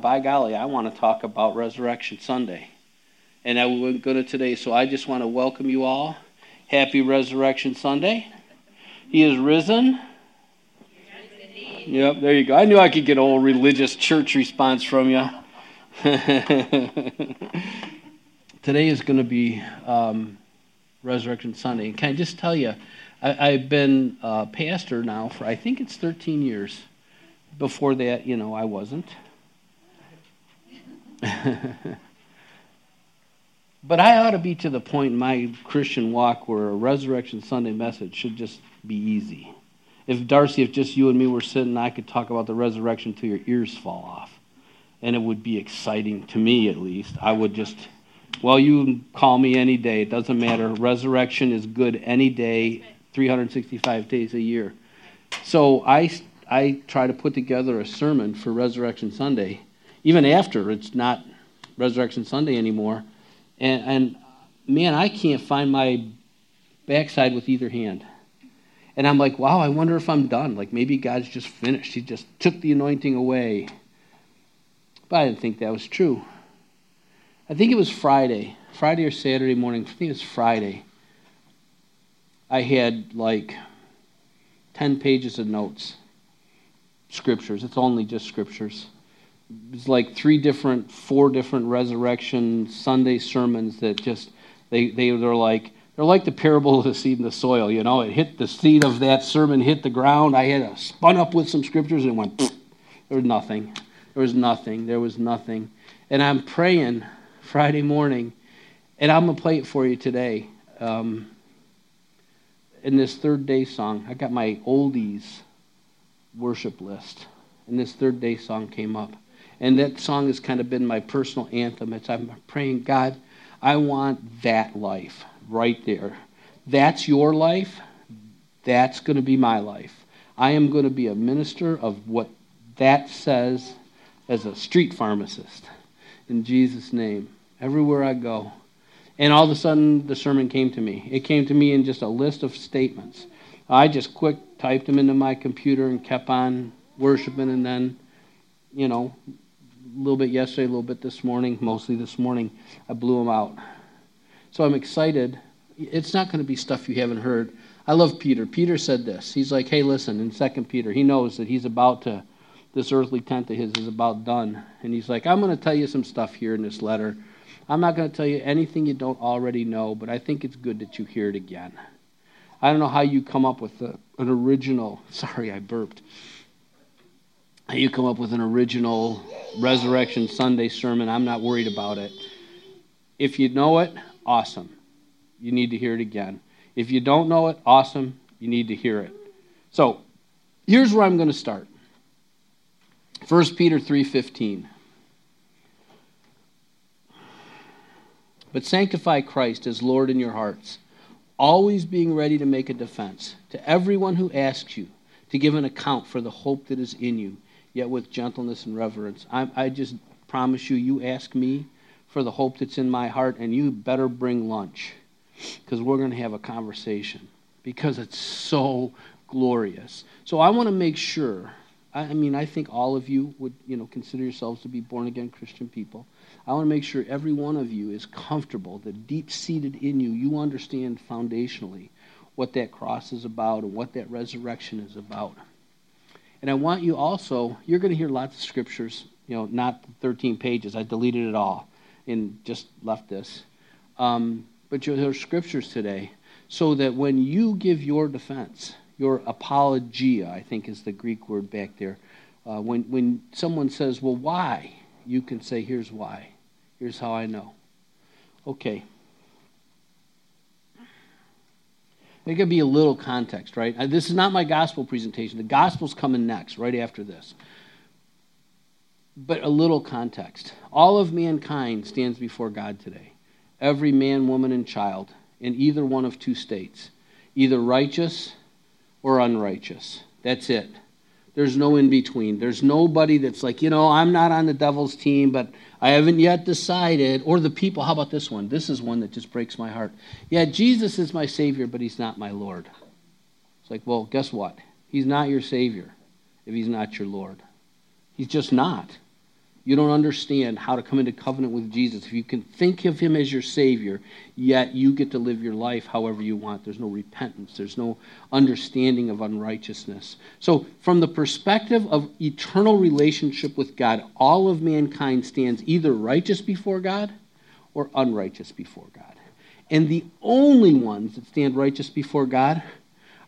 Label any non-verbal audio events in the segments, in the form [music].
by golly, I want to talk about Resurrection Sunday. And I will go to today. So I just want to welcome you all. Happy Resurrection Sunday. He is risen. Yep, there you go. I knew I could get old religious church response from you. [laughs] Today is going to be um, Resurrection Sunday. And Can I just tell you, I, have been a pastor now for I think it's 13 years. Before that, you know, I wasn't. [laughs] but I ought to be to the point in my Christian walk where a Resurrection Sunday message should just be easy. If Darcy, if just you and me were sitting, I could talk about the resurrection till your ears fall off. And it would be exciting to me, at least. I would just, well, you call me any day. It doesn't matter. Resurrection is good any day, 365 days a year. So I, I try to put together a sermon for Resurrection Sunday, even after it's not Resurrection Sunday anymore. And, and man, I can't find my backside with either hand. And I'm like, wow, I wonder if I'm done. Like maybe God's just finished. He just took the anointing away. But I didn't think that was true. I think it was Friday, Friday or Saturday morning. I think it was Friday. I had like 10 pages of notes, scriptures. It's only just scriptures. It's like three different, four different resurrection Sunday sermons that just, they, they, they're like, they're like the parable of the seed in the soil. You know, it hit the seed of that sermon, hit the ground. I had a spun up with some scriptures and went, there was nothing. There was nothing. There was nothing. And I'm praying Friday morning, and I'm to play it for you today. Um, in this third day song, I got my oldies worship list, and this third day song came up. And that song has kind of been my personal anthem. It's I'm praying, God, I want that life right there. That's your life. That's going to be my life. I am going to be a minister of what that says as a street pharmacist. In Jesus' name. Everywhere I go. And all of a sudden, the sermon came to me. It came to me in just a list of statements. I just quick typed them into my computer and kept on worshiping. And then, you know, little bit yesterday, a little bit this morning, mostly this morning, I blew them out. So I'm excited. It's not going to be stuff you haven't heard. I love Peter. Peter said this. He's like, hey, listen, in Second Peter, he knows that he's about to, this earthly tent of his is about done. And he's like, I'm going to tell you some stuff here in this letter I'm not going to tell you anything you don't already know, but I think it's good that you hear it again. I don't know how you come up with a, an original, [laughs] sorry, I burped. You come up with an original Resurrection Sunday sermon. I'm not worried about it. If you know it, awesome. You need to hear it again. If you don't know it, awesome. You need to hear it. So, here's where I'm going to start. 1 Peter 3:15. But sanctify Christ as Lord in your hearts, always being ready to make a defense to everyone who asks you to give an account for the hope that is in you, yet with gentleness and reverence. I, I just promise you, you ask me for the hope that's in my heart, and you better bring lunch because we're going to have a conversation because it's so glorious. So I want to make sure. I mean, I think all of you would, you know, consider yourselves to be born again Christian people. I want to make sure every one of you is comfortable, that deep seated in you, you understand foundationally what that cross is about and what that resurrection is about. And I want you also, you're going to hear lots of scriptures, you know, not 13 pages. I deleted it all and just left this. Um, but you'll hear scriptures today so that when you give your defense, your apologia, I think is the Greek word back there, uh, when, when someone says, well, why? You can say, here's why. Here's how I know. Okay. There could be a little context, right? Uh, this is not my gospel presentation. The gospel's coming next, right after this. But a little context. All of mankind stands before God today. Every man, woman, and child in either one of two states either righteous or unrighteous. That's it. There's no in between. There's nobody that's like, you know, I'm not on the devil's team, but I haven't yet decided. Or the people, how about this one? This is one that just breaks my heart. Yeah, Jesus is my Savior, but He's not my Lord. It's like, well, guess what? He's not your Savior if He's not your Lord. He's just not. You don't understand how to come into covenant with Jesus. If you can think of him as your Savior, yet you get to live your life however you want, there's no repentance, there's no understanding of unrighteousness. So, from the perspective of eternal relationship with God, all of mankind stands either righteous before God or unrighteous before God. And the only ones that stand righteous before God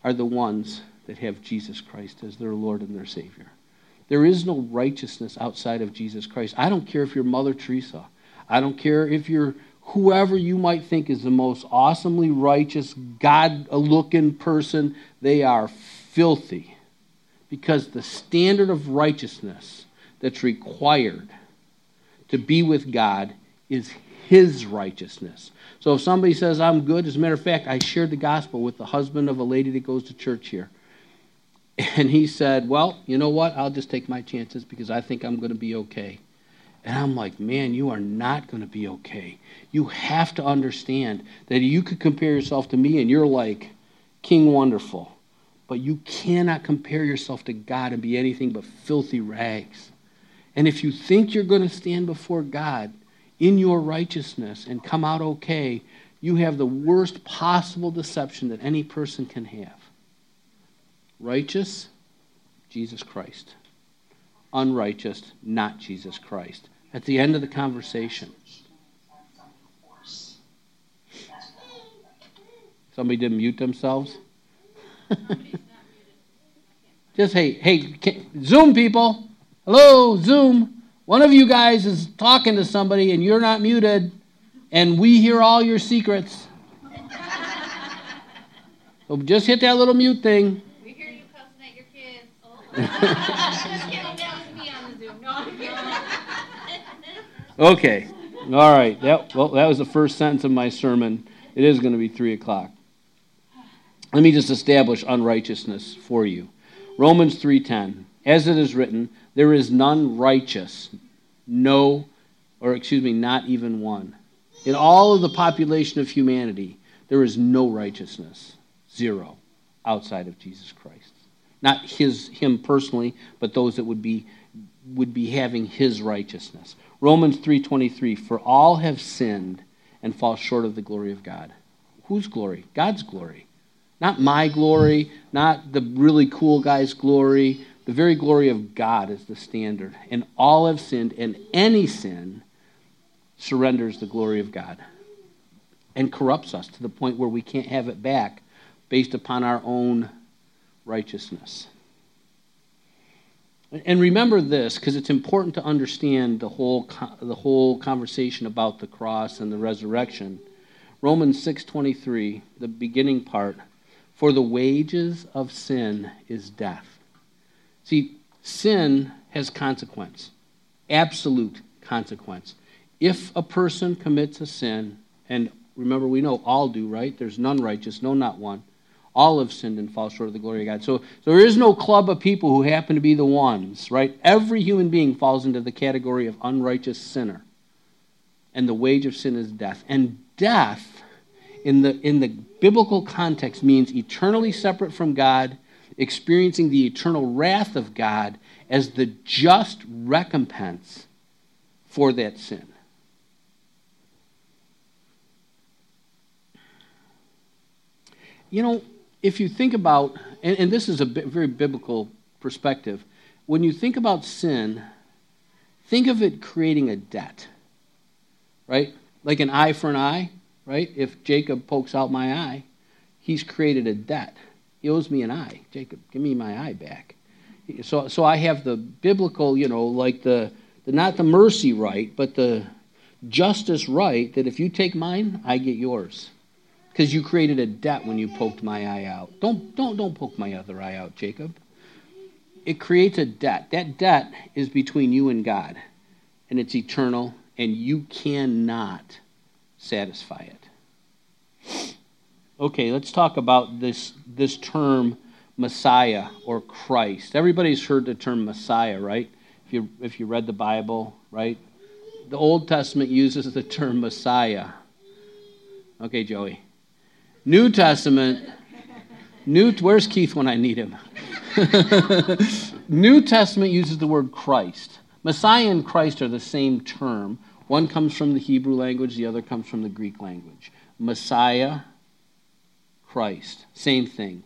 are the ones that have Jesus Christ as their Lord and their Savior. There is no righteousness outside of Jesus Christ. I don't care if you're Mother Teresa. I don't care if you're whoever you might think is the most awesomely righteous, God looking person. They are filthy. Because the standard of righteousness that's required to be with God is His righteousness. So if somebody says, I'm good, as a matter of fact, I shared the gospel with the husband of a lady that goes to church here. [laughs] And he said, Well, you know what? I'll just take my chances because I think I'm going to be okay. And I'm like, Man, you are not going to be okay. You have to understand that you could compare yourself to me and you're like King Wonderful. But you cannot compare yourself to God and be anything but filthy rags. And if you think you're going to stand before God in your righteousness and come out okay, you have the worst possible deception that any person can have. Righteous, Jesus Christ. Unrighteous, not Jesus Christ. At the end of the conversation. Somebody didn't mute themselves? [laughs] Just hey, hey, Zoom people. Hello, Zoom. One of you guys is talking to somebody and you're not muted, and we hear all your secrets. [laughs] so just hit that little mute thing. Okay. All right. That, well, that was the first sentence of my sermon. It is going to be 3 o'clock. Let me just establish unrighteousness for you. Romans 3.10. As it is written, there is none righteous, no, or excuse me, not even one. In all of the population of humanity, there is no righteousness, zero, outside of Jesus Christ not his him personally, but those that would be would be having his righteousness. Romans 3:23 for all have sinned and fall short of the glory of God. Whose glory? God's glory. Not my glory, not the really cool guy's glory. The very glory of God is the standard. And all have sinned, and any sin surrenders the glory of God and corrupts us to the point where we can't have it back based upon our own righteousness. And remember this, because it's important to understand the whole, the whole conversation about the cross and the resurrection. Romans 6.23, the beginning part, for the wages of sin is death. See, sin has consequence, absolute consequence. If a person commits a sin, and remember, we know all do, right? There's none righteous, no, not one. All have sinned and fall short of the glory of God. So, so there is no club of people who happen to be the ones, right? Every human being falls into the category of unrighteous sinner. And the wage of sin is death. And death, in the, in the biblical context, means eternally separate from God, experiencing the eternal wrath of God as the just recompense for that sin. You know, if you think about, and, and this is a very biblical perspective, when you think about sin, think of it creating a debt, right? Like an eye for an eye, right? If Jacob pokes out my eye, he's created a debt. He owes me an eye. Jacob, give me my eye back. So, so I have the biblical, you know, like the, the not the mercy right, but the justice right that if you take mine, I get yours because you created a debt when you poked my eye out. Don't, don't, don't poke my other eye out, Jacob. It creates a debt. That debt is between you and God, and it's eternal, and you cannot satisfy it. Okay, let's talk about this, this term Messiah or Christ. Everybody's heard the term Messiah, right? If you, if you read the Bible, right? The Old Testament uses the term Messiah. Okay, Joey. New Testament, New, where's Keith when I need him? [laughs] New Testament uses the word Christ. Messiah and Christ are the same term. One comes from the Hebrew language, the other comes from the Greek language. Messiah, Christ, same thing.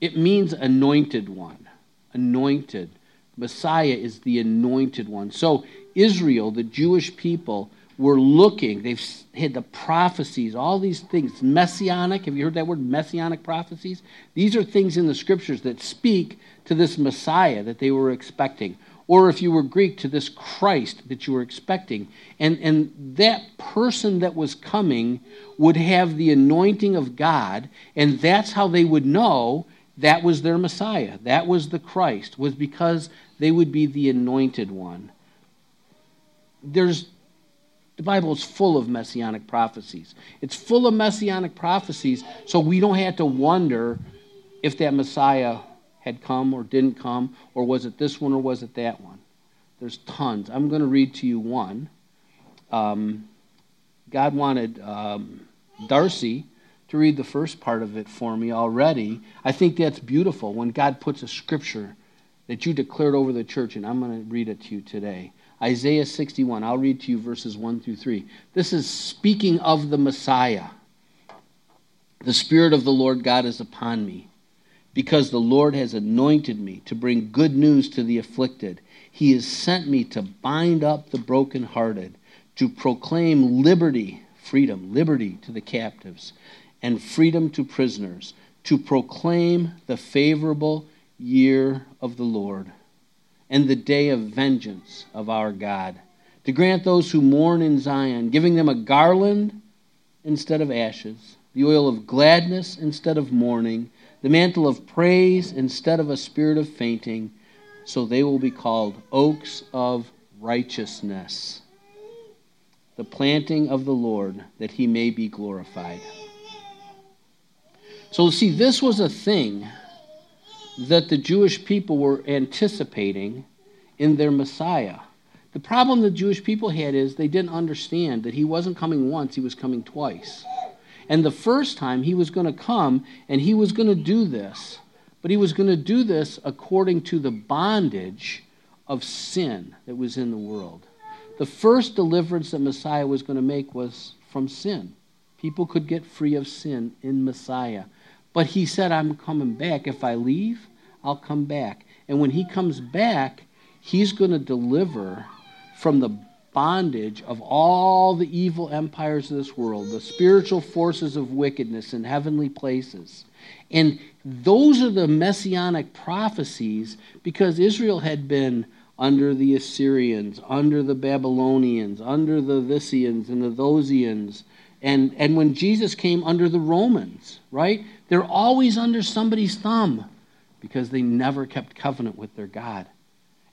It means anointed one. Anointed. Messiah is the anointed one. So, Israel, the Jewish people, were looking. They've had the prophecies, all these things. Messianic, have you heard that word? Messianic prophecies? These are things in the scriptures that speak to this Messiah that they were expecting. Or if you were Greek, to this Christ that you were expecting. And, and that person that was coming would have the anointing of God, and that's how they would know that was their Messiah. That was the Christ, was because they would be the anointed one. There's the Bible is full of messianic prophecies. It's full of messianic prophecies, so we don't have to wonder if that Messiah had come or didn't come, or was it this one or was it that one. There's tons. I'm going to read to you one. Um, God wanted um, Darcy to read the first part of it for me already. I think that's beautiful when God puts a scripture that you declared over the church, and I'm going to read it to you today. Isaiah 61. I'll read to you verses 1 through 3. This is speaking of the Messiah. The Spirit of the Lord God is upon me, because the Lord has anointed me to bring good news to the afflicted. He has sent me to bind up the brokenhearted, to proclaim liberty, freedom, liberty to the captives, and freedom to prisoners, to proclaim the favorable year of the Lord and the day of vengeance of our God, to grant those who mourn in Zion, giving them a garland instead of ashes, the oil of gladness instead of mourning, the mantle of praise instead of a spirit of fainting, so they will be called oaks of righteousness, the planting of the Lord, that he may be glorified. So, see, this was a thing that the Jewish people were anticipating in their Messiah. The problem the Jewish people had is they didn't understand that he wasn't coming once, he was coming twice. And the first time he was going to come and he was going to do this, but he was going to do this according to the bondage of sin that was in the world. The first deliverance that Messiah was going to make was from sin. People could get free of sin in Messiah. But he said, I'm coming back. If I leave, I'll come back. And when he comes back, he's going to deliver from the bondage of all the evil empires of this world, the spiritual forces of wickedness in heavenly places. And those are the messianic prophecies because Israel had been under the Assyrians, under the Babylonians, under the Lycians and the Thosians, and, and when Jesus came under the Romans, right? They're always under somebody's thumb because they never kept covenant with their God.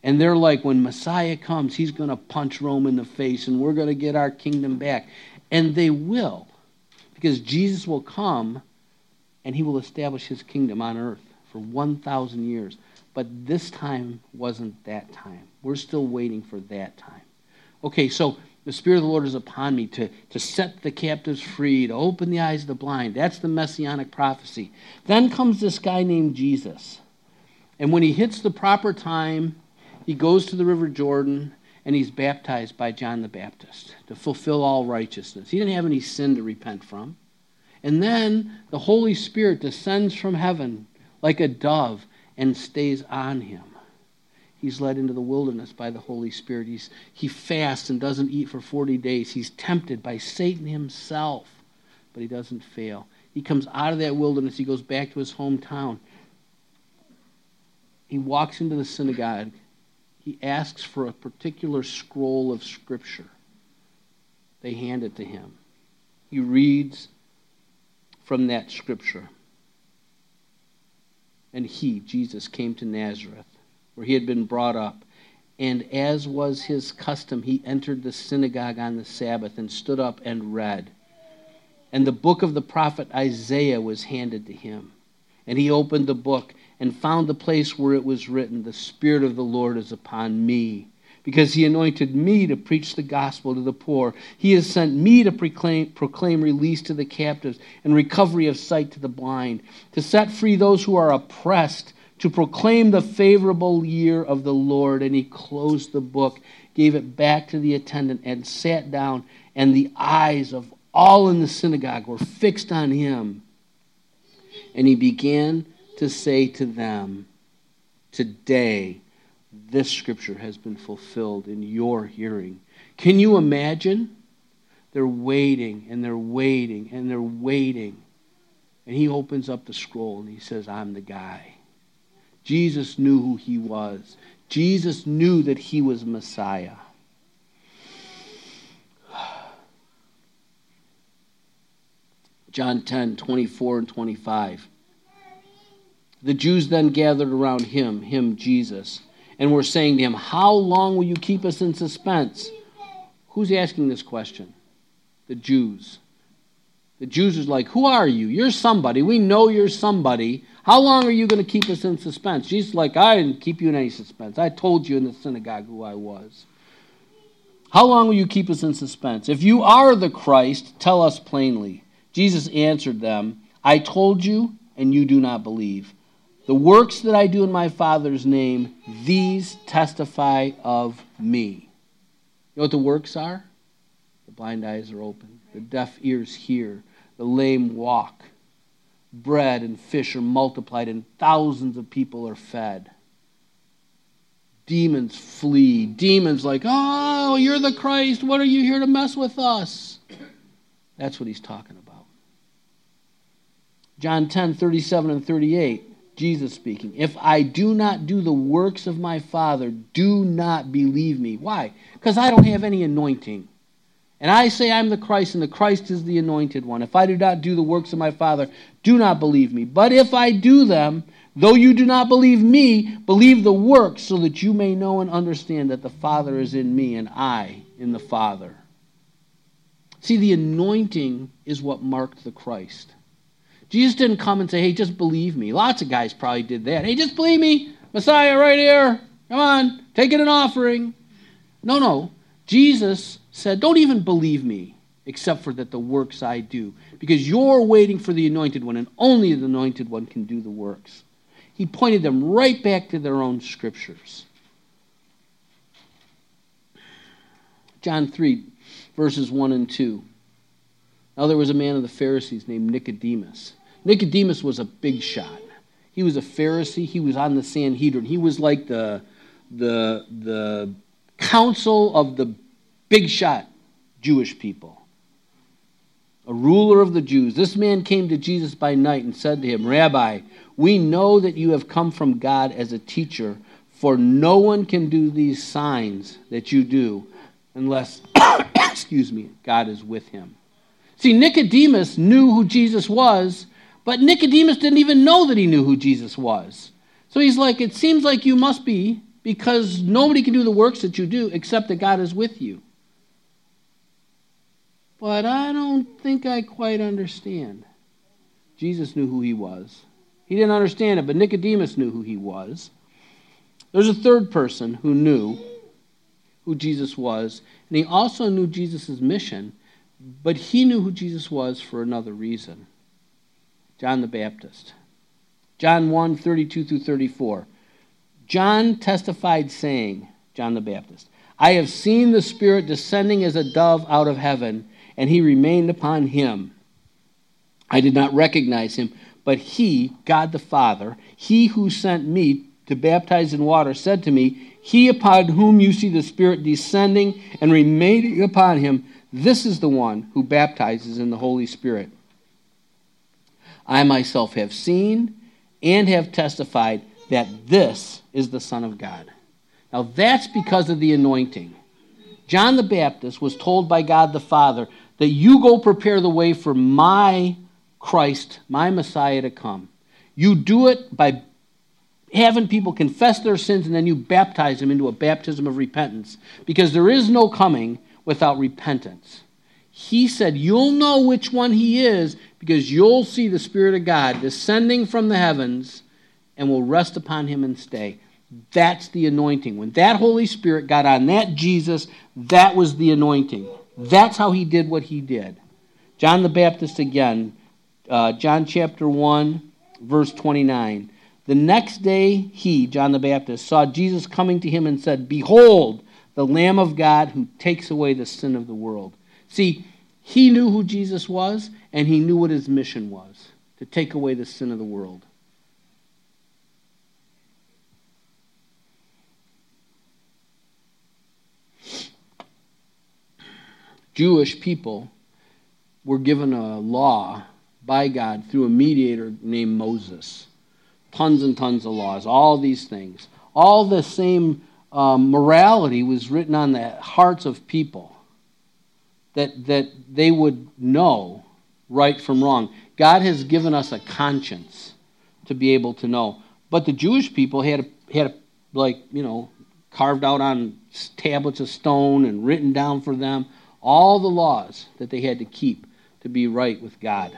And they're like, when Messiah comes, he's going to punch Rome in the face and we're going to get our kingdom back. And they will, because Jesus will come and he will establish his kingdom on earth for 1,000 years. But this time wasn't that time. We're still waiting for that time. Okay, so the Spirit of the Lord is upon me to, to set the captives free, to open the eyes of the blind. That's the messianic prophecy. Then comes this guy named Jesus. And when he hits the proper time, he goes to the River Jordan and he's baptized by John the Baptist to fulfill all righteousness. He didn't have any sin to repent from. And then the Holy Spirit descends from heaven like a dove and stays on him he's led into the wilderness by the Holy Spirit. He's, he fasts and doesn't eat for 40 days. He's tempted by Satan himself, but he doesn't fail. He comes out of that wilderness. He goes back to his hometown. He walks into the synagogue. He asks for a particular scroll of Scripture. They hand it to him. He reads from that Scripture. And he, Jesus, came to Nazareth where he had been brought up. And as was his custom, he entered the synagogue on the Sabbath and stood up and read. And the book of the prophet Isaiah was handed to him. And he opened the book and found the place where it was written, The Spirit of the Lord is upon me because he anointed me to preach the gospel to the poor. He has sent me to proclaim, proclaim release to the captives and recovery of sight to the blind, to set free those who are oppressed, to proclaim the favorable year of the Lord. And he closed the book, gave it back to the attendant, and sat down. And the eyes of all in the synagogue were fixed on him. And he began to say to them, Today, this scripture has been fulfilled in your hearing. Can you imagine? They're waiting and they're waiting and they're waiting. And he opens up the scroll and he says, I'm the guy. Jesus knew who he was. Jesus knew that he was Messiah. John 10, 24 and 25. The Jews then gathered around him, him, Jesus, and were saying to him, How long will you keep us in suspense? Who's asking this question? The Jews. The Jews is like, Who are you? You're somebody. We know you're somebody. How long are you going to keep us in suspense? Jesus like, I didn't keep you in any suspense. I told you in the synagogue who I was. How long will you keep us in suspense? If you are the Christ, tell us plainly. Jesus answered them, I told you, and you do not believe. The works that I do in my Father's name, these testify of me. You know what the works are? The blind eyes are open, the deaf ears hear, the lame walk. Bread and fish are multiplied, and thousands of people are fed. Demons flee. Demons, like, oh, you're the Christ. What are you here to mess with us? That's what he's talking about. John 10, 37 and 38. Jesus speaking. If I do not do the works of my Father, do not believe me. Why? Because I don't have any anointing. And I say I'm the Christ, and the Christ is the anointed one. If I do not do the works of my Father, do not believe me. But if I do them, though you do not believe me, believe the works, so that you may know and understand that the Father is in me, and I in the Father. See, the anointing is what marked the Christ. Jesus didn't come and say, hey, just believe me. Lots of guys probably did that. Hey, just believe me. Messiah right here. Come on, take it an offering. No, no. Jesus said, don't even believe me, except for that the works I do. Because you're waiting for the anointed one, and only the anointed one can do the works. He pointed them right back to their own scriptures. John 3, verses 1 and 2. Now there was a man of the Pharisees named Nicodemus Nicodemus was a big shot. He was a Pharisee. He was on the Sanhedrin. He was like the, the, the council of the big shot Jewish people. A ruler of the Jews. This man came to Jesus by night and said to him, Rabbi, we know that you have come from God as a teacher, for no one can do these signs that you do unless, [coughs] excuse me, God is with him. See, Nicodemus knew who Jesus was, but Nicodemus didn't even know that he knew who Jesus was. So he's like, It seems like you must be, because nobody can do the works that you do except that God is with you. But I don't think I quite understand. Jesus knew who he was. He didn't understand it, but Nicodemus knew who he was. There's a third person who knew who Jesus was, and he also knew Jesus' mission, but he knew who Jesus was for another reason. John the Baptist. John 1 32 through 34. John testified, saying, John the Baptist, I have seen the Spirit descending as a dove out of heaven, and he remained upon him. I did not recognize him, but he, God the Father, he who sent me to baptize in water, said to me, He upon whom you see the Spirit descending and remaining upon him, this is the one who baptizes in the Holy Spirit. I myself have seen and have testified that this is the Son of God. Now that's because of the anointing. John the Baptist was told by God the Father that you go prepare the way for my Christ, my Messiah to come. You do it by having people confess their sins and then you baptize them into a baptism of repentance because there is no coming without repentance. He said, You'll know which one he is because you'll see the Spirit of God descending from the heavens and will rest upon him and stay. That's the anointing. When that Holy Spirit got on that Jesus, that was the anointing. That's how he did what he did. John the Baptist again, uh, John chapter 1, verse 29. The next day, he, John the Baptist, saw Jesus coming to him and said, Behold, the Lamb of God who takes away the sin of the world. See, he knew who Jesus was, and he knew what his mission was to take away the sin of the world. Jewish people were given a law by God through a mediator named Moses. Tons and tons of laws, all these things. All the same um, morality was written on the hearts of people that, that they would know right from wrong. God has given us a conscience to be able to know. But the Jewish people had, had like, you know, carved out on tablets of stone and written down for them all the laws that they had to keep to be right with God.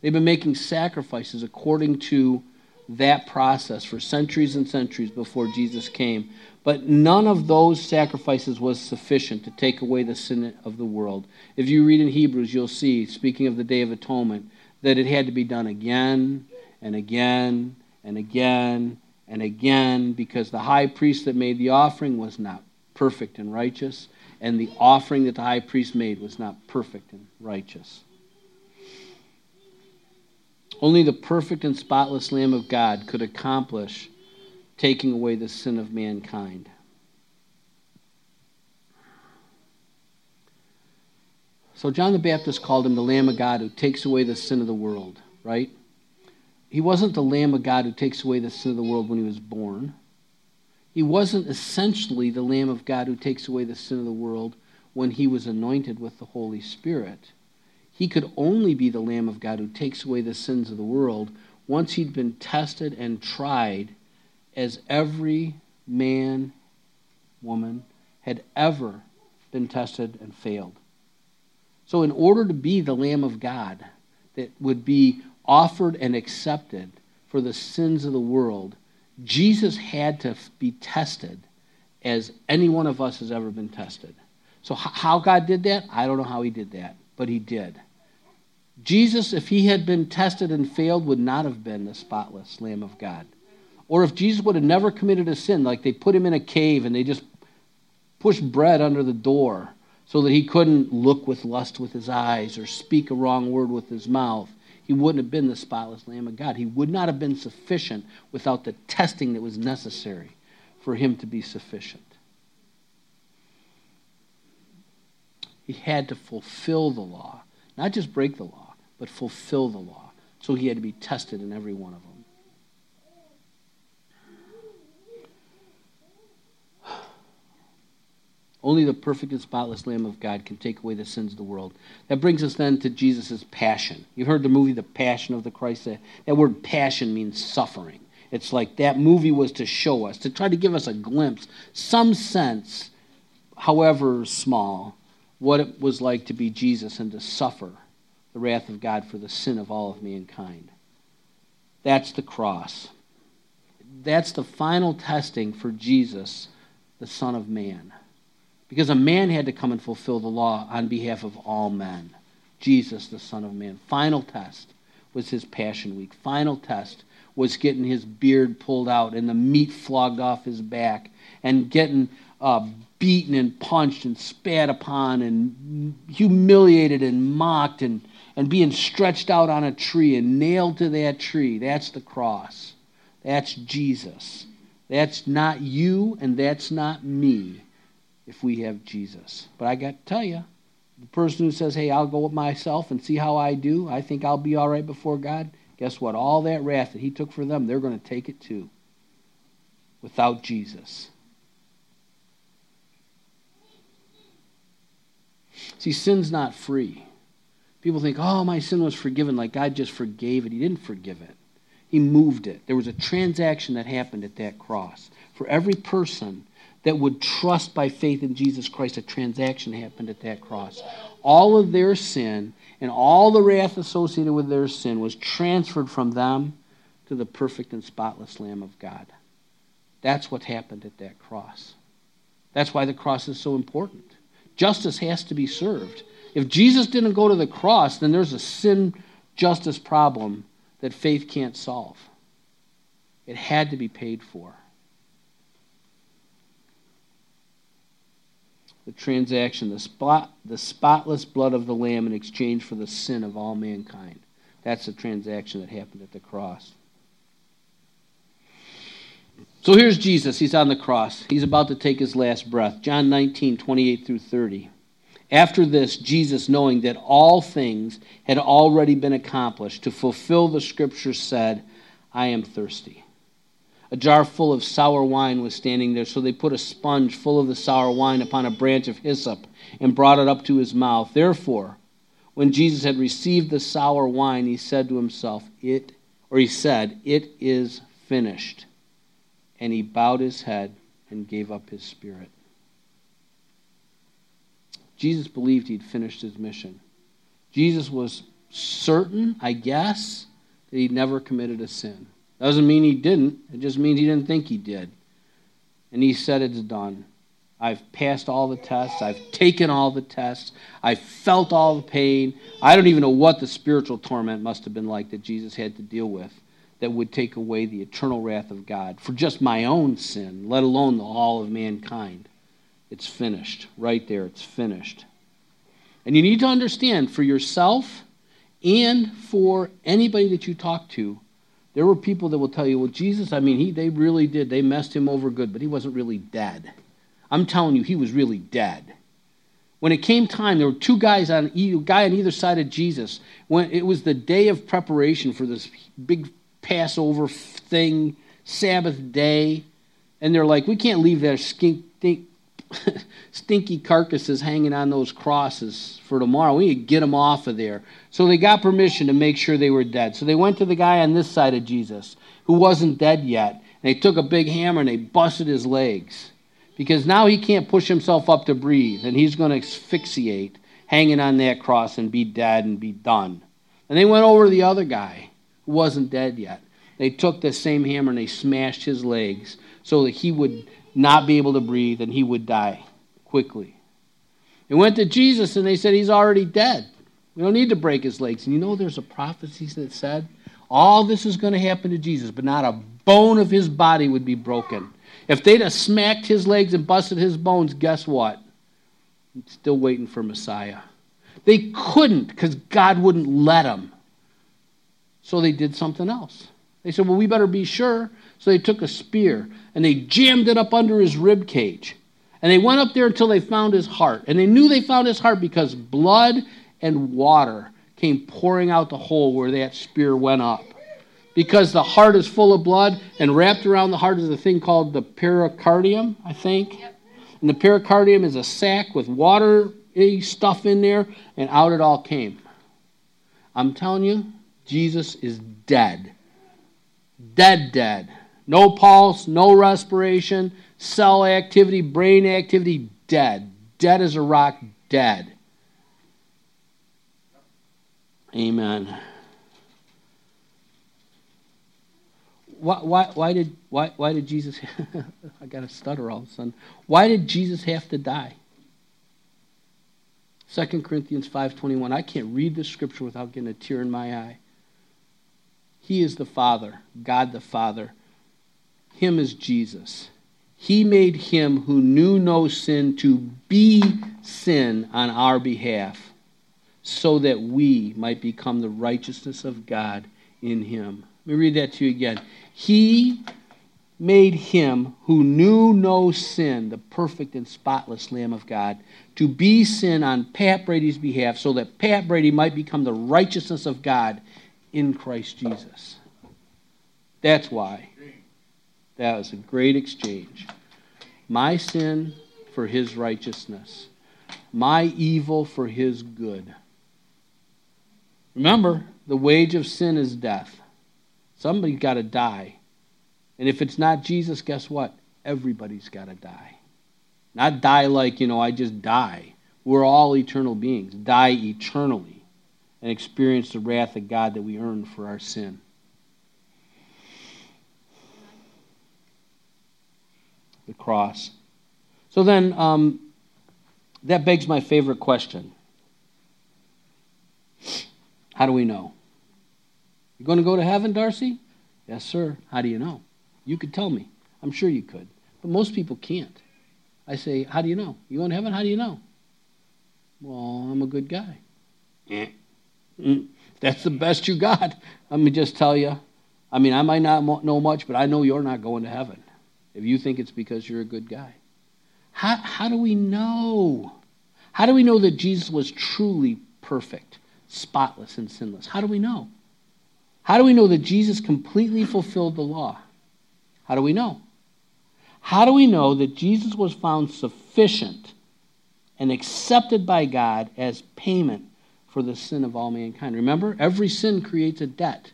They've been making sacrifices according to that process for centuries and centuries before Jesus came. But none of those sacrifices was sufficient to take away the sin of the world. If you read in Hebrews, you'll see, speaking of the Day of Atonement, that it had to be done again and again and again and again because the high priest that made the offering was not perfect and righteous, and the offering that the high priest made was not perfect and righteous. Only the perfect and spotless Lamb of God could accomplish taking away the sin of mankind. So John the Baptist called him the Lamb of God who takes away the sin of the world, right? He wasn't the Lamb of God who takes away the sin of the world when he was born. He wasn't essentially the Lamb of God who takes away the sin of the world when he was anointed with the Holy Spirit. He could only be the Lamb of God who takes away the sins of the world once he'd been tested and tried as every man, woman had ever been tested and failed. So, in order to be the Lamb of God that would be offered and accepted for the sins of the world, Jesus had to be tested as any one of us has ever been tested. So, how God did that, I don't know how he did that, but he did. Jesus, if he had been tested and failed, would not have been the spotless Lamb of God. Or if Jesus would have never committed a sin, like they put him in a cave and they just pushed bread under the door so that he couldn't look with lust with his eyes or speak a wrong word with his mouth, he wouldn't have been the spotless Lamb of God. He would not have been sufficient without the testing that was necessary for him to be sufficient. He had to fulfill the law, not just break the law, but fulfill the law. So he had to be tested in every one of. Only the perfect and spotless Lamb of God can take away the sins of the world. That brings us then to Jesus' passion. You've heard the movie The Passion of the Christ. That word passion means suffering. It's like that movie was to show us, to try to give us a glimpse, some sense, however small, what it was like to be Jesus and to suffer the wrath of God for the sin of all of mankind. That's the cross. That's the final testing for Jesus, the Son of Man. Because a man had to come and fulfill the law on behalf of all men. Jesus, the Son of Man. Final test was his Passion Week. Final test was getting his beard pulled out and the meat flogged off his back and getting uh, beaten and punched and spat upon and humiliated and mocked and, and being stretched out on a tree and nailed to that tree. That's the cross. That's Jesus. That's not you and that's not me if we have Jesus. But I got to tell you, the person who says, hey, I'll go with myself and see how I do, I think I'll be all right before God, guess what? All that wrath that he took for them, they're going to take it too without Jesus. See, sin's not free. People think, oh, my sin was forgiven, like God just forgave it. He didn't forgive it, He moved it. There was a transaction that happened at that cross. For every person that would trust by faith in Jesus Christ, a transaction happened at that cross. All of their sin and all the wrath associated with their sin was transferred from them to the perfect and spotless Lamb of God. That's what happened at that cross. That's why the cross is so important. Justice has to be served. If Jesus didn't go to the cross, then there's a sin justice problem that faith can't solve. It had to be paid for. The transaction, the, spot, the spotless blood of the Lamb in exchange for the sin of all mankind. That's the transaction that happened at the cross. So here's Jesus. He's on the cross. He's about to take his last breath. John 19, 28 through 30. After this, Jesus, knowing that all things had already been accomplished to fulfill the scriptures, said, I am thirsty. A jar full of sour wine was standing there, so they put a sponge full of the sour wine upon a branch of hyssop and brought it up to his mouth. Therefore, when Jesus had received the sour wine, he said to himself, It, or he said, It is finished. And he bowed his head and gave up his spirit. Jesus believed he'd finished his mission. Jesus was certain, I guess, that he'd never committed a sin. Doesn't mean he didn't, it just means he didn't think he did. And he said, It's done. I've passed all the tests. I've taken all the tests. I've felt all the pain. I don't even know what the spiritual torment must have been like that Jesus had to deal with that would take away the eternal wrath of God for just my own sin, let alone the all of mankind. It's finished. Right there, it's finished. And you need to understand for yourself and for anybody that you talk to, there were people that will tell you, well, Jesus, I mean, he, they really did. They messed him over good, but he wasn't really dead. I'm telling you, he was really dead. When it came time, there were two guys on a guy on either side of Jesus. When it was the day of preparation for this big Passover thing, Sabbath day, and they're like, we can't leave that skink, [laughs] stinky carcasses hanging on those crosses for tomorrow. We need to get them off of there. So they got permission to make sure they were dead. So they went to the guy on this side of Jesus who wasn't dead yet. And they took a big hammer and they busted his legs because now he can't push himself up to breathe and he's going to asphyxiate hanging on that cross and be dead and be done. And they went over to the other guy who wasn't dead yet. They took the same hammer and they smashed his legs so that he would not be able to breathe and he would die quickly. They went to Jesus and they said, He's already dead. We don't need to break his legs. And you know, there's a prophecy that said all this is going to happen to Jesus, but not a bone of his body would be broken. If they'd have smacked his legs and busted his bones, guess what? Still waiting for Messiah. They couldn't because God wouldn't let them. So they did something else. They said, well, we better be sure. So they took a spear and they jammed it up under his rib cage. And they went up there until they found his heart. And they knew they found his heart because blood and water came pouring out the hole where that spear went up. Because the heart is full of blood, and wrapped around the heart is a thing called the pericardium, I think. And the pericardium is a sac with water stuff in there, and out it all came. I'm telling you, Jesus is dead. Dead, dead. No pulse, no respiration, cell activity, brain activity, dead. Dead as a rock, dead. Amen. Why, why, why, did, why, why did Jesus, [laughs] I got to stutter all of a sudden. Why did Jesus have to die? 2 Corinthians 5.21. I can't read the scripture without getting a tear in my eye. He is the Father, God the Father. Him is Jesus. He made him who knew no sin to be sin on our behalf, so that we might become the righteousness of God in him. Let me read that to you again. He made him who knew no sin, the perfect and spotless Lamb of God, to be sin on Pat Brady's behalf, so that Pat Brady might become the righteousness of God in Christ Jesus. That's why. That was a great exchange. My sin for his righteousness, my evil for his good. Remember, the wage of sin is death. Somebody's got to die. And if it's not Jesus, guess what? Everybody's got to die. Not die like, you know, I just die. We're all eternal beings. Die eternally and experience the wrath of God that we earn for our sin. The cross. So then, um, that begs my favorite question How do we know? You going to go to heaven, Darcy? Yes, sir. How do you know? You could tell me. I'm sure you could. But most people can't. I say, How do you know? You going to heaven? How do you know? Well, I'm a good guy. Eh. Mm. That's the best you got. Let me just tell you. I mean, I might not know much, but I know you're not going to heaven if you think it's because you're a good guy. How, how do we know? How do we know that Jesus was truly perfect, spotless, and sinless? How do we know? How do we know that Jesus completely fulfilled the law? How do we know? How do we know that Jesus was found sufficient and accepted by God as payment for the sin of all mankind? Remember, every sin creates a debt.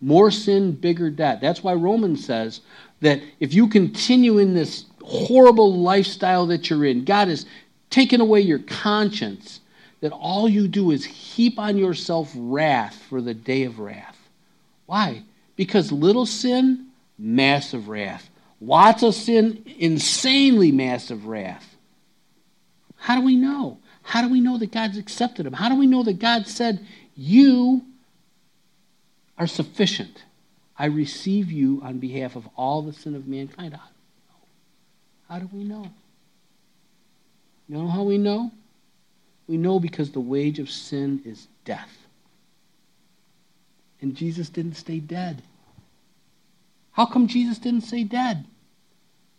More sin, bigger debt. That's why Romans says that if you continue in this horrible lifestyle that you're in, God has taken away your conscience, that all you do is heap on yourself wrath for the day of wrath. Why? Because little sin, massive wrath. Lots of sin, insanely massive wrath. How do we know? How do we know that God's accepted him? How do we know that God said, You are sufficient? I receive you on behalf of all the sin of mankind. How do we know? You know how we know? We know because the wage of sin is death. And Jesus didn't stay dead. How come Jesus didn't stay dead?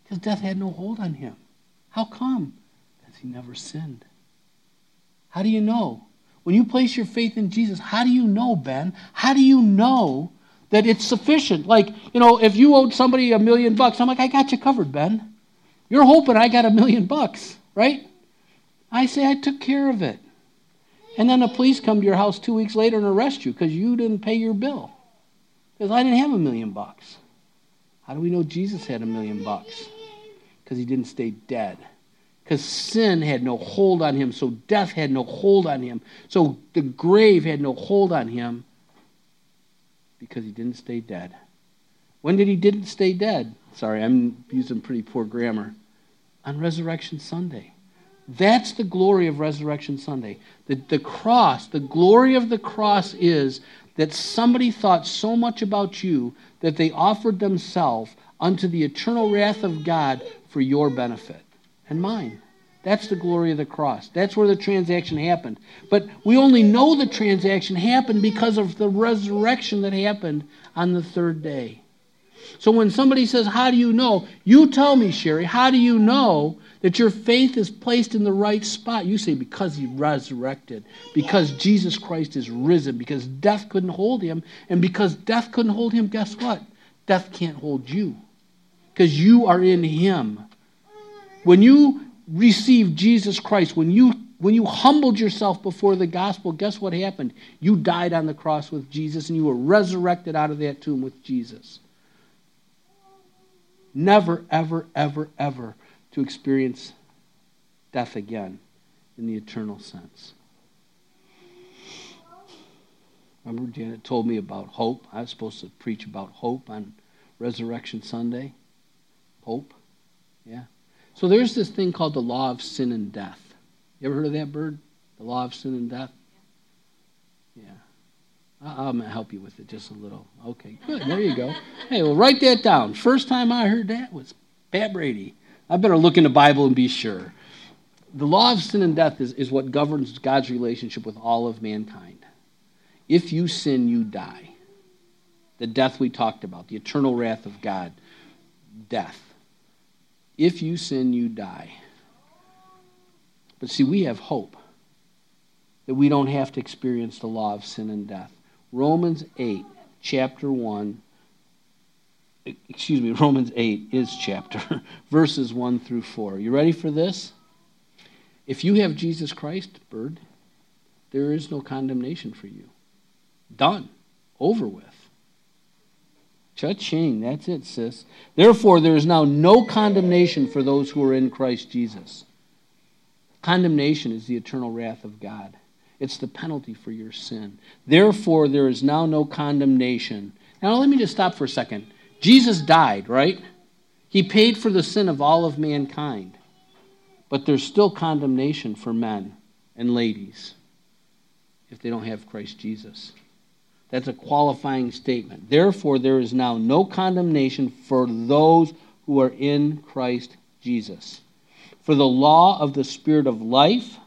Because death had no hold on him. How come? Because he never sinned. How do you know? When you place your faith in Jesus, how do you know, Ben? How do you know that it's sufficient? Like, you know, if you owed somebody a million bucks, I'm like, I got you covered, Ben. You're hoping I got a million bucks, right? I say I took care of it. And then the police come to your house two weeks later and arrest you because you didn't pay your bill. Because I didn't have a million bucks. How do we know Jesus had a million bucks? Because he didn't stay dead. Because sin had no hold on him, so death had no hold on him. So the grave had no hold on him because he didn't stay dead. When did he didn't stay dead? Sorry, I'm using pretty poor grammar. On Resurrection Sunday. That's the glory of Resurrection Sunday. The, the cross, the glory of the cross is that somebody thought so much about you that they offered themselves unto the eternal wrath of God for your benefit and mine. That's the glory of the cross. That's where the transaction happened. But we only know the transaction happened because of the resurrection that happened on the third day. So when somebody says, How do you know? You tell me, Sherry, how do you know that your faith is placed in the right spot. You say, because he resurrected, because Jesus Christ is risen, because death couldn't hold him, and because death couldn't hold him, guess what? Death can't hold you, because you are in him. When you received Jesus Christ, when you when you humbled yourself before the gospel, guess what happened? You died on the cross with Jesus and you were resurrected out of that tomb with Jesus. Never, ever, ever, ever to experience death again in the eternal sense. Remember, Janet told me about hope. I was supposed to preach about hope on Resurrection Sunday. Hope. Yeah. So there's this thing called the law of sin and death. You ever heard of that bird? The law of sin and death? Yeah. I'm going to help you with it just a little. Okay, good. There you go. Hey, well, write that down. First time I heard that was Pat Brady. I better look in the Bible and be sure. The law of sin and death is, is what governs God's relationship with all of mankind. If you sin, you die. The death we talked about, the eternal wrath of God, death. If you sin, you die. But see, we have hope that we don't have to experience the law of sin and death. Romans 8, chapter 1, excuse me, [laughs] Romans 8 is chapter, [laughs] verses 1 through 4. You ready for this? If you have Jesus Christ, bird, there is no condemnation for you. Done. Over with. Cha-ching. That's it, sis. Therefore, there is now no condemnation for those who are in Christ Jesus. Condemnation is the eternal wrath of God. It's the penalty for your sin. Therefore, there is now no condemnation. Now, let me just stop for a second. Jesus died, right? He paid for the sin of all of mankind. But there's still condemnation for men and ladies if they don't have Christ Jesus. That's a qualifying statement. Therefore, there is now no condemnation for those who are in Christ Jesus. For the law of the Spirit of life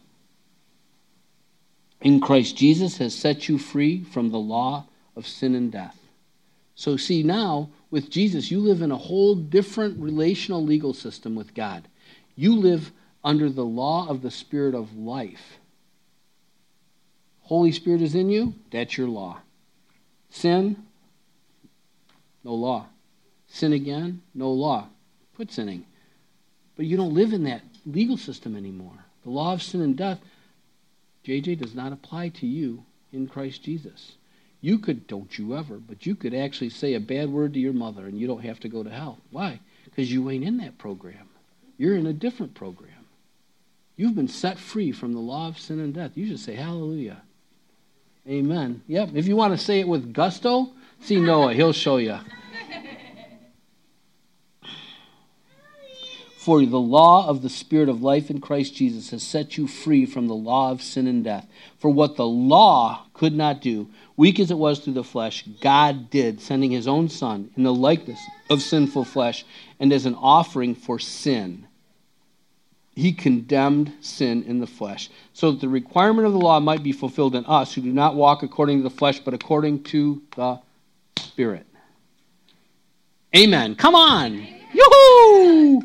in Christ Jesus has set you free from the law of sin and death. So, see, now with Jesus, you live in a whole different relational legal system with God. You live under the law of the Spirit of life. Holy Spirit is in you, that's your law. Sin, no law. Sin again, no law. Quit sinning. But you don't live in that legal system anymore. The law of sin and death, JJ, does not apply to you in Christ Jesus. You could, don't you ever, but you could actually say a bad word to your mother and you don't have to go to hell. Why? Because you ain't in that program. You're in a different program. You've been set free from the law of sin and death. You should say hallelujah. Amen. Yep. If you want to say it with gusto, see Noah. He'll show you. For the law of the Spirit of life in Christ Jesus has set you free from the law of sin and death. For what the law could not do, weak as it was through the flesh, God did, sending his own Son in the likeness of sinful flesh and as an offering for sin. He condemned sin in the flesh, so that the requirement of the law might be fulfilled in us who do not walk according to the flesh, but according to the Spirit. Amen. Come on. Yoo-hoo!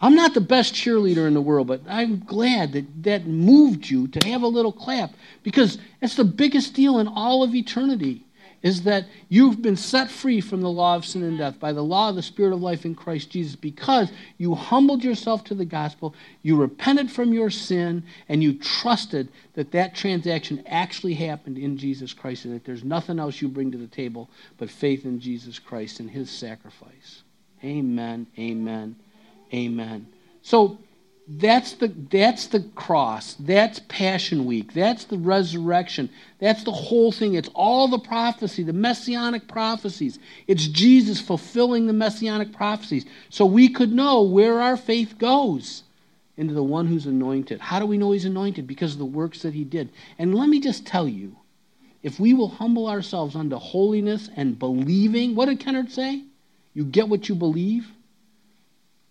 I'm not the best cheerleader in the world, but I'm glad that that moved you to have a little clap because it's the biggest deal in all of eternity is that you've been set free from the law of sin and death by the law of the Spirit of life in Christ Jesus because you humbled yourself to the gospel, you repented from your sin, and you trusted that that transaction actually happened in Jesus Christ and that there's nothing else you bring to the table but faith in Jesus Christ and his sacrifice. Amen, amen. Amen. So that's the that's the cross. That's Passion Week. That's the resurrection. That's the whole thing. It's all the prophecy, the messianic prophecies. It's Jesus fulfilling the messianic prophecies. So we could know where our faith goes into the one who's anointed. How do we know he's anointed? Because of the works that he did. And let me just tell you, if we will humble ourselves unto holiness and believing, what did Kennard say? You get what you believe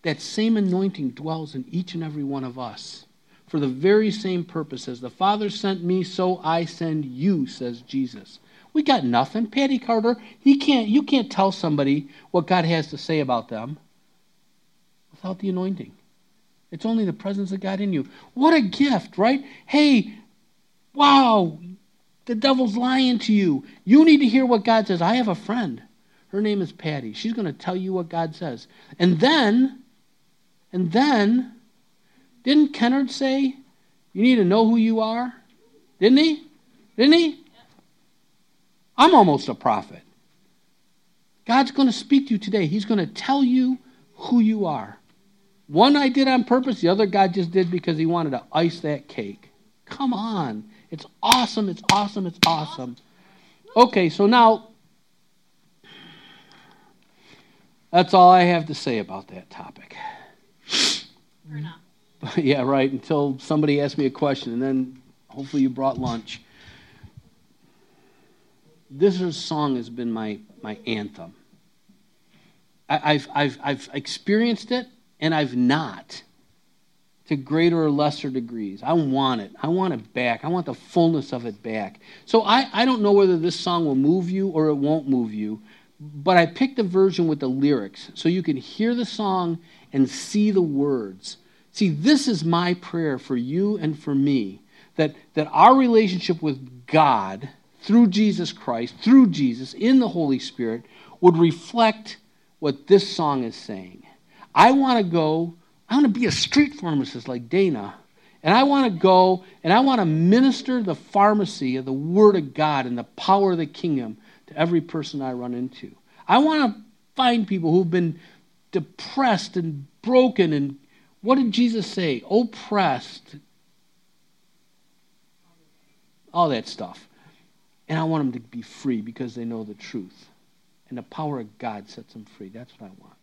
that same anointing dwells in each and every one of us for the very same purpose. As the Father sent me, so I send you, says Jesus. We got nothing. Patty Carter, he can't, you can't tell somebody what God has to say about them without the anointing. It's only the presence of God in you. What a gift, right? Hey, wow, the devil's lying to you. You need to hear what God says. I have a friend. Her name is Patty. She's going to tell you what God says. And then and then, didn't Kennard say, you need to know who you are? Didn't he? Didn't he? I'm almost a prophet. God's going to speak to you today. He's going to tell you who you are. One I did on purpose, the other God just did because he wanted to ice that cake. Come on. It's awesome. It's awesome. It's awesome. Okay, so now that's all I have to say about that topic. Or not. [laughs] yeah, right. Until somebody asks me a question, and then hopefully you brought lunch. This song has been my, my anthem. I, I've, I've, I've experienced it, and I've not to greater or lesser degrees. I want it. I want it back. I want the fullness of it back. So I, I don't know whether this song will move you or it won't move you, but I picked a version with the lyrics so you can hear the song and see the words. See, this is my prayer for you and for me that, that our relationship with God through Jesus Christ, through Jesus, in the Holy Spirit, would reflect what this song is saying. I want to go, I want to be a street pharmacist like Dana. And I want to go and I want to minister the pharmacy of the Word of God and the power of the kingdom to every person I run into. I want to find people who've been depressed and broken and what did Jesus say? Oppressed. All that stuff. And I want them to be free because they know the truth. And the power of God sets them free. That's what I want.